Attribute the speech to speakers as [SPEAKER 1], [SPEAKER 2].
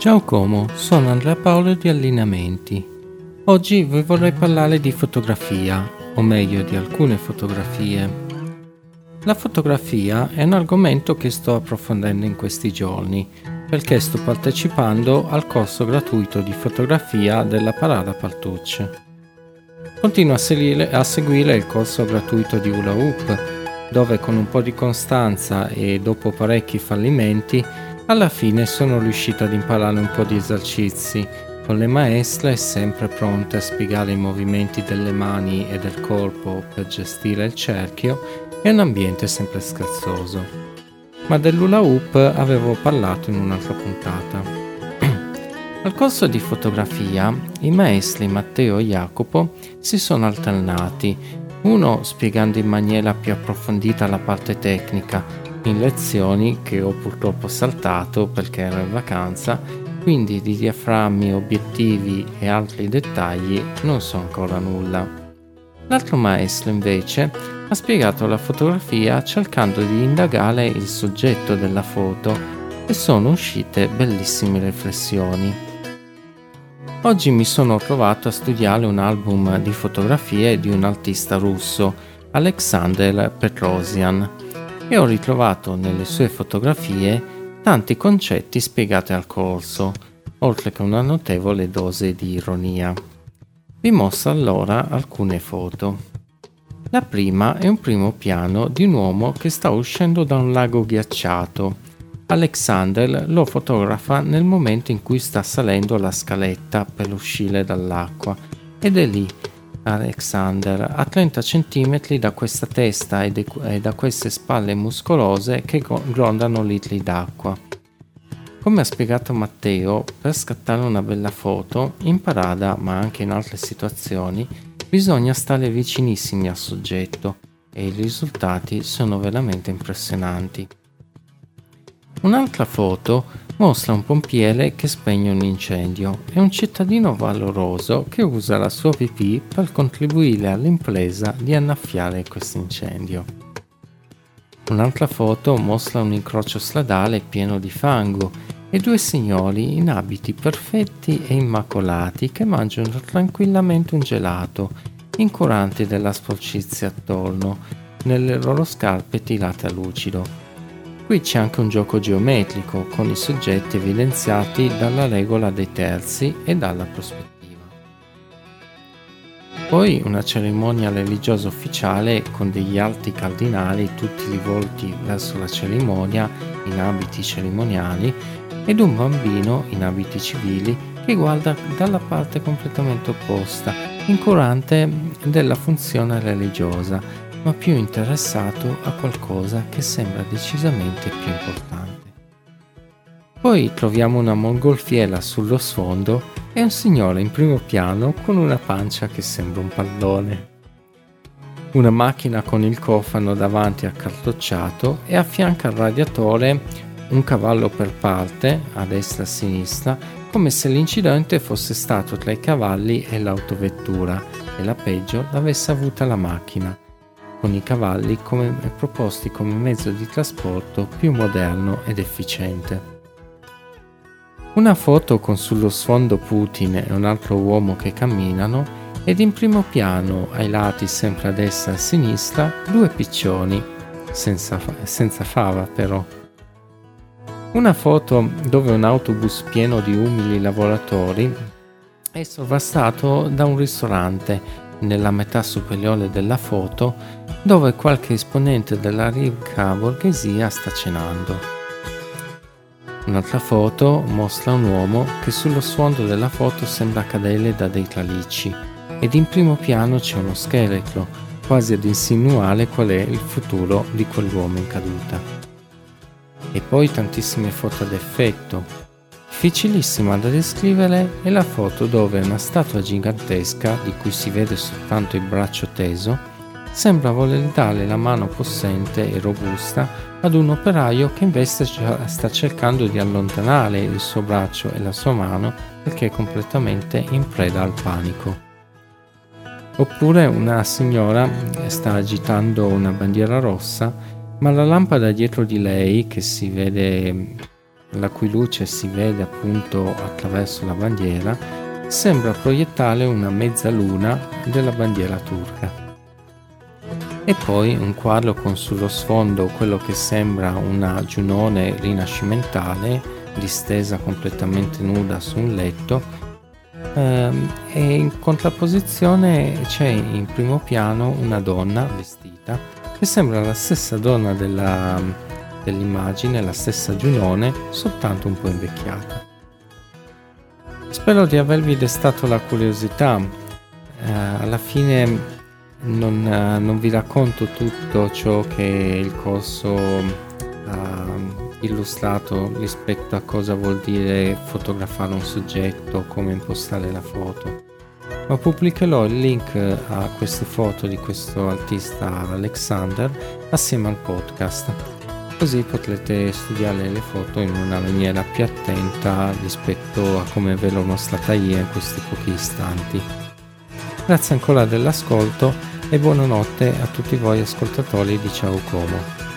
[SPEAKER 1] Ciao Como, sono Andrea Paolo di Allineamenti. Oggi vi vorrei parlare di fotografia, o meglio di alcune fotografie. La fotografia è un argomento che sto approfondendo in questi giorni, perché sto partecipando al corso gratuito di fotografia della Parada Paltucce. Continuo a seguire, a seguire il corso gratuito di Hula Hoop, dove con un po' di costanza e dopo parecchi fallimenti alla fine sono riuscito ad imparare un po' di esercizi, con le maestre sempre pronte a spiegare i movimenti delle mani e del corpo per gestire il cerchio e un ambiente sempre scherzoso. Ma dell'hula hoop avevo parlato in un'altra puntata. Al corso di fotografia i maestri Matteo e Jacopo si sono alternati, uno spiegando in maniera più approfondita la parte tecnica in lezioni che ho purtroppo saltato perché ero in vacanza, quindi di diaframmi, obiettivi e altri dettagli non so ancora nulla. L'altro maestro invece ha spiegato la fotografia cercando di indagare il soggetto della foto e sono uscite bellissime riflessioni. Oggi mi sono trovato a studiare un album di fotografie di un artista russo, Alexander Petrosian, e ho ritrovato nelle sue fotografie tanti concetti spiegati al corso, oltre che una notevole dose di ironia. Vi mostro allora alcune foto. La prima è un primo piano di un uomo che sta uscendo da un lago ghiacciato. Alexander lo fotografa nel momento in cui sta salendo la scaletta per uscire dall'acqua ed è lì Alexander a 30 cm da questa testa e, de- e da queste spalle muscolose che grondano litri d'acqua. Come ha spiegato Matteo, per scattare una bella foto, in parada ma anche in altre situazioni, bisogna stare vicinissimi al soggetto e i risultati sono veramente impressionanti. Un'altra foto mostra un pompiere che spegne un incendio e un cittadino valoroso che usa la sua pipì per contribuire all'impresa di annaffiare questo incendio. Un'altra foto mostra un incrocio stradale pieno di fango e due signori in abiti perfetti e immacolati che mangiano tranquillamente un gelato, incuranti della sporcizia attorno, nelle loro scarpe tirate a lucido. Qui c'è anche un gioco geometrico con i soggetti evidenziati dalla regola dei terzi e dalla prospettiva. Poi una cerimonia religiosa ufficiale con degli alti cardinali tutti rivolti verso la cerimonia in abiti cerimoniali ed un bambino in abiti civili che guarda dalla parte completamente opposta, incurante della funzione religiosa ma più interessato a qualcosa che sembra decisamente più importante. Poi troviamo una mongolfiera sullo sfondo e un signore in primo piano con una pancia che sembra un pallone. Una macchina con il cofano davanti accartocciato e a fianco al radiatore un cavallo per parte, a destra e a sinistra, come se l'incidente fosse stato tra i cavalli e l'autovettura e la peggio l'avesse avuta la macchina con i cavalli come proposti come mezzo di trasporto più moderno ed efficiente. Una foto con sullo sfondo Putin e un altro uomo che camminano ed in primo piano, ai lati sempre a destra e a sinistra, due piccioni, senza, senza fava però. Una foto dove un autobus pieno di umili lavoratori è sovrastato da un ristorante nella metà superiore della foto dove qualche esponente della ricca borghesia sta cenando. Un'altra foto mostra un uomo che sullo sfondo della foto sembra cadere da dei tralicci ed in primo piano c'è uno scheletro, quasi ad insinuare qual è il futuro di quell'uomo in caduta. E poi tantissime foto ad effetto. Difficilissima da descrivere è la foto dove una statua gigantesca, di cui si vede soltanto il braccio teso, sembra voler dare la mano possente e robusta ad un operaio che invece sta cercando di allontanare il suo braccio e la sua mano perché è completamente in preda al panico. Oppure una signora sta agitando una bandiera rossa, ma la lampada dietro di lei, che si vede la cui luce si vede appunto attraverso la bandiera, sembra proiettare una mezzaluna della bandiera turca. E poi un quadro con sullo sfondo quello che sembra una Giunone rinascimentale, distesa completamente nuda su un letto, ehm, e in contrapposizione c'è in primo piano una donna vestita che sembra la stessa donna della, dell'immagine, la stessa Giunone, soltanto un po' invecchiata. Spero di avervi destato la curiosità. Eh, alla fine non, eh, non, vi racconto tutto ciò che il corso ha illustrato rispetto a cosa vuol dire fotografare un soggetto, come impostare la foto ma pubblicherò il link a queste foto di questo artista Alexander assieme al podcast così potrete studiare le foto in una maniera più attenta rispetto a come ve l'ho mostrata io in questi pochi istanti. Grazie ancora dell'ascolto e buonanotte a tutti voi ascoltatori di Ciao Como.